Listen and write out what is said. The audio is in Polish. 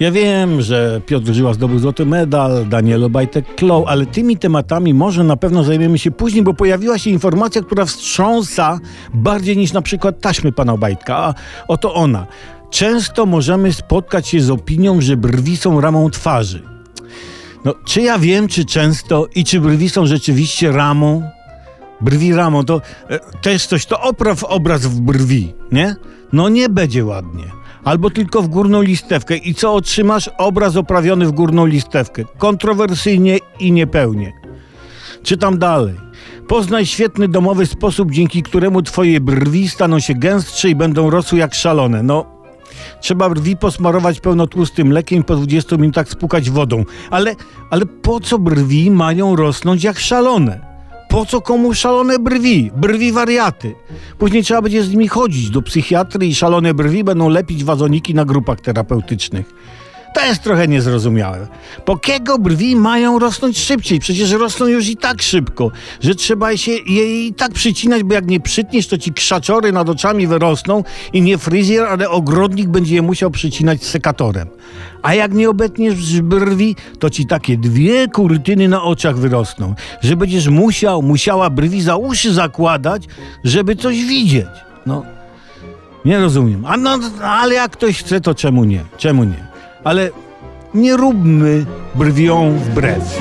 Ja wiem, że Piotr Żyła zdobył złoty medal, Daniel Obajtek klął, ale tymi tematami może na pewno zajmiemy się później, bo pojawiła się informacja, która wstrząsa bardziej niż na przykład taśmy pana Obajtka. A oto ona. Często możemy spotkać się z opinią, że brwi są ramą twarzy. No, czy ja wiem, czy często i czy brwi są rzeczywiście ramą? Brwi ramą, to e, też coś, to opraw obraz w brwi, nie? No nie będzie ładnie. Albo tylko w górną listewkę. I co otrzymasz? Obraz oprawiony w górną listewkę. Kontrowersyjnie i niepełnie. Czytam dalej. Poznaj świetny domowy sposób, dzięki któremu twoje brwi staną się gęstsze i będą rosły jak szalone. No, trzeba brwi posmarować pełnotłustym mlekiem i po 20 minutach spłukać wodą. Ale, ale po co brwi mają rosnąć jak szalone? Po co komu szalone brwi? Brwi wariaty. Później trzeba będzie z nimi chodzić do psychiatry i szalone brwi będą lepić wazoniki na grupach terapeutycznych. Jest trochę niezrozumiałe. Po kiego brwi mają rosnąć szybciej? Przecież rosną już i tak szybko, że trzeba się i tak przycinać, bo jak nie przytniesz, to ci krzaczory nad oczami wyrosną i nie fryzjer, ale ogrodnik będzie je musiał przycinać sekatorem. A jak nie obetniesz brwi, to ci takie dwie kurtyny na oczach wyrosną, że będziesz musiał, musiała brwi za uszy zakładać, żeby coś widzieć. No, nie rozumiem. A no, ale jak ktoś chce, to czemu nie? Czemu nie? Ale nie róbmy brwią wbrew.